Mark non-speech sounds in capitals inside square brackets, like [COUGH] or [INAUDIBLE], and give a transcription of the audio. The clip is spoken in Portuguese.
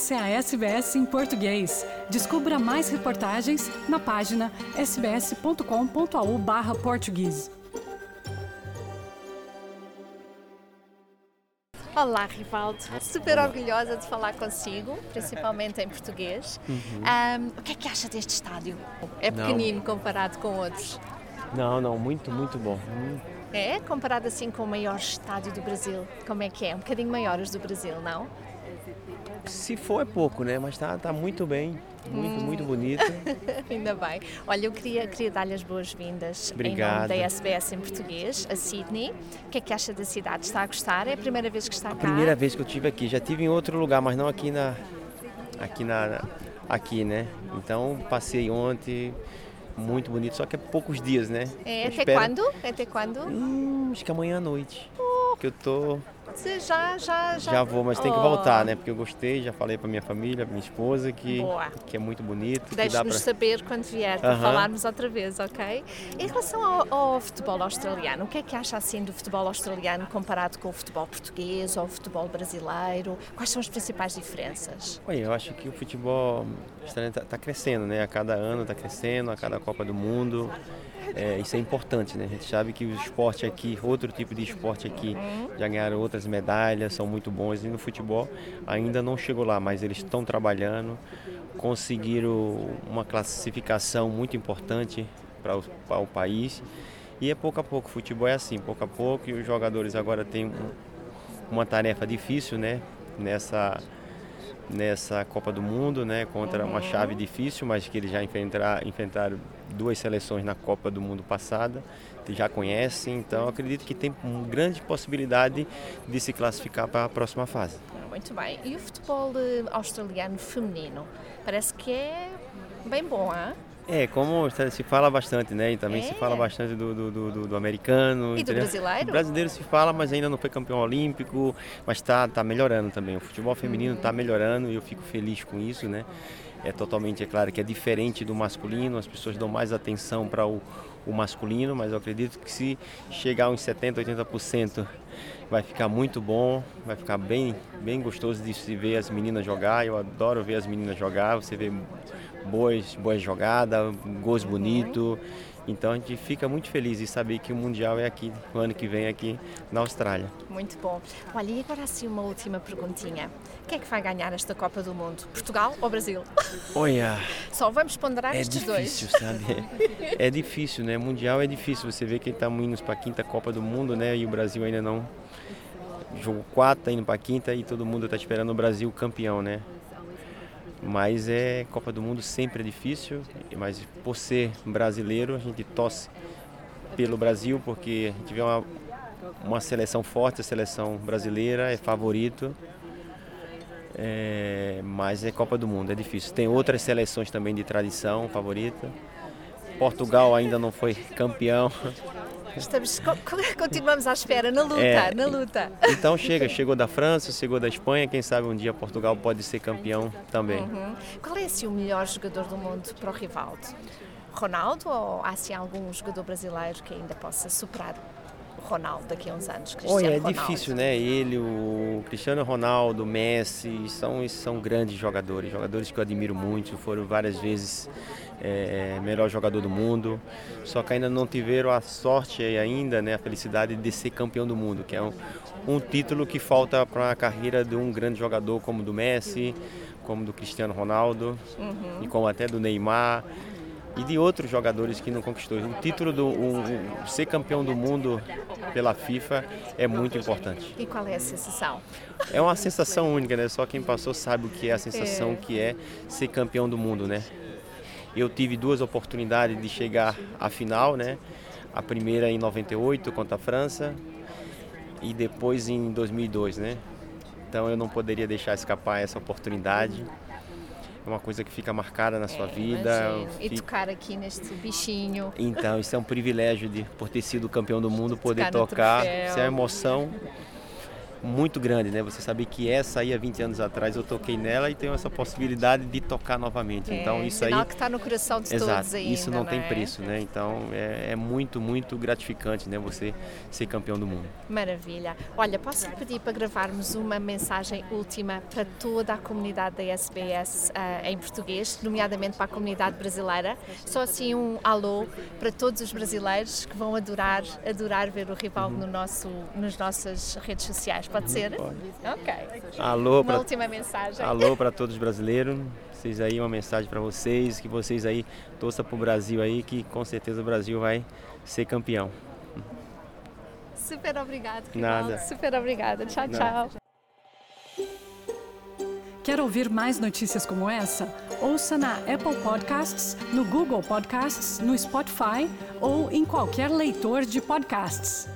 Essa é a SBS em português. Descubra mais reportagens na página sbs.com.au/português. Olá, Rivaldo. Super orgulhosa de falar consigo, principalmente em português. Um, o que é que acha deste estádio? É Não. pequenino comparado com outros. Não, não, muito, muito bom. Hum, É? Comparado assim com o maior estádio do Brasil. Como é que é? Um bocadinho maior os do Brasil, não? Se for é pouco, né? Mas tá, tá muito bem, muito, Hum. muito bonito. [LAUGHS] Ainda bem. Olha, eu queria, queria dar-lhe as boas-vindas em nome da SBS em português, a Sydney. O que é que acha da cidade? Está a gostar? É a primeira vez que está cá? Primeira vez que eu tive aqui, já tive em outro lugar, mas não aqui na, aqui na, aqui, né? Então passei ontem, muito bonito, só que é poucos dias, né? É, Eu até espero- quando? Até quando? Hum, acho que amanhã à noite. Que eu tô, Você já, já, já... já vou, mas tem que Oh. voltar, né? Porque eu gostei, já falei pra minha família, pra minha esposa que, Boa. que é muito bonito, Deixe-nos pra... saber quando vier para Aham. falarmos outra vez, ok? Em relação ao, ao futebol australiano, o que é que acha assim do futebol australiano comparado com o futebol português ou o futebol brasileiro? Quais são as principais diferenças? Olha, eu acho que o futebol está tá crescendo, né? A cada ano está crescendo, a cada Copa do Mundo. É, isso é importante, né? A gente sabe que o esporte aqui, outro tipo de esporte aqui, já ganharam outras medalhas, são muito bons. E no futebol ainda não chegou lá, mas eles estão trabalhando, conseguiram uma classificação muito importante para o, para o país. E é pouco a pouco, o futebol é assim, pouco a pouco, e os jogadores agora têm um- uma tarefa difícil, né? Nessa, nessa Copa do Mundo, né? Contra uma chave difícil, mas que eles já enfrentar, enfrentaram duas seleções na Copa do Mundo passada, que já conhecem, então acredito que tem uma grande possibilidade de se classificar para a próxima fase. Muito bem. E o futebol eh, australiano feminino? Parece que é bem bom, hein? É, como se fala bastante, né? E também É. se fala bastante do, do, do- do- americano. E do entendeu? brasileiro? Do brasileiro se fala, mas ainda não foi campeão olímpico, mas está tá melhorando também. O futebol feminino está melhorando e eu fico feliz com isso, né? É totalmente, é claro que é diferente do masculino, as pessoas dão mais atenção para o, o masculino, mas eu acredito que se chegar uns 70%, 80%, vai ficar muito bom, vai ficar bem, bem gostoso de se ver as meninas jogar. Eu adoro ver as meninas jogar, você vê boas, boas jogadas, gols bonitos. Então a gente fica muito feliz de saber que o Mundial é aqui, o ano que vem aqui na Austrália. Muito bom. Olha, e agora assim uma última perguntinha. Quem é que vai ganhar esta Copa do Mundo? Portugal ou Brasil? Olha, Só vamos ponderar é estes difícil, dois. sabe? É difícil, né? Mundial é difícil. Você vê que estamos indo para a quinta Copa do Mundo, né? E o Brasil ainda não jogou quatro, tá indo para a quinta e todo mundo está esperando o Brasil campeão, né? Mas é Copa do Mundo sempre é difícil, mas por ser brasileiro a gente torce pelo Brasil porque a gente vê uma, uma seleção forte, a seleção brasileira é favorito. É, mas é Copa do Mundo, é difícil. Tem outras seleções também de tradição favorita. Portugal ainda não foi campeão. Estamos, co- co- [LAUGHS] continuamos à espera, na luta, É. na luta. Então chega, chegou da França, chegou da Espanha, quem sabe um dia Portugal pode ser campeão também. Uhum. Qual é assim o melhor jogador do mundo para o Rivaldo? Ronaldo ou há assim algum jogador brasileiro que ainda possa superar Ronaldo daqui a uns anos? Cristiano Olha, é Ronaldo? difícil, né? Ele, o Cristiano Ronaldo, o Messi, são, são grandes jogadores, jogadores que eu admiro muito, foram várias vezes é, melhor jogador do mundo, só que ainda não tiveram a sorte e ainda, né, a felicidade de ser campeão do mundo, que é um, um título que falta para a carreira de um grande jogador como do Messi, como do Cristiano Ronaldo e como até do Neymar e de outros jogadores que não conquistou. O título do o- o- ser campeão do mundo pela FIFA é muito importante. E qual é a sensação? É uma sensação única, né? Só quem passou sabe o que é a sensação É. que é ser campeão do mundo, né? Eu tive duas oportunidades de chegar à final, né? A primeira em 98 contra a França e depois em 2002, né? Então eu não poderia deixar escapar essa oportunidade. É uma coisa que fica marcada na sua vida. Imagino. E fica- tocar aqui neste bichinho. Então, isso é um privilégio de, por ter sido campeão do mundo, [LAUGHS] poder Tocar troféu. Isso é uma emoção. Muito grande, né? Você saber que essa aí há 20 anos atrás eu toquei nela e tenho essa possibilidade de tocar novamente. É, então isso aí que está no coração de Exato, todos ainda, isso não, tem é? preço, né? Então é, é, muito, muito gratificante, né? Você ser campeão do mundo. Maravilha. Olha, posso pedir para gravarmos uma mensagem última para toda a comunidade da SBS uh, em português, nomeadamente para a comunidade brasileira. Só assim um alô para todos os brasileiros que vão adorar, adorar ver o Rivaldo uhum. no nosso, nas nossas redes sociais. Pode ser? Pode. Ok. Alô Uma pra, última mensagem. Alô para [LAUGHS] todos os brasileiros. Vocês aí, uma mensagem para vocês, que vocês aí torçam para o Brasil aí, que com certeza o Brasil vai ser campeão. Super obrigada. Nada. Super obrigada. Tchau, Nada. tchau. Quer ouvir mais notícias como essa? Ouça na Apple Podcasts, no Google Podcasts, no Spotify ou em qualquer leitor de podcasts.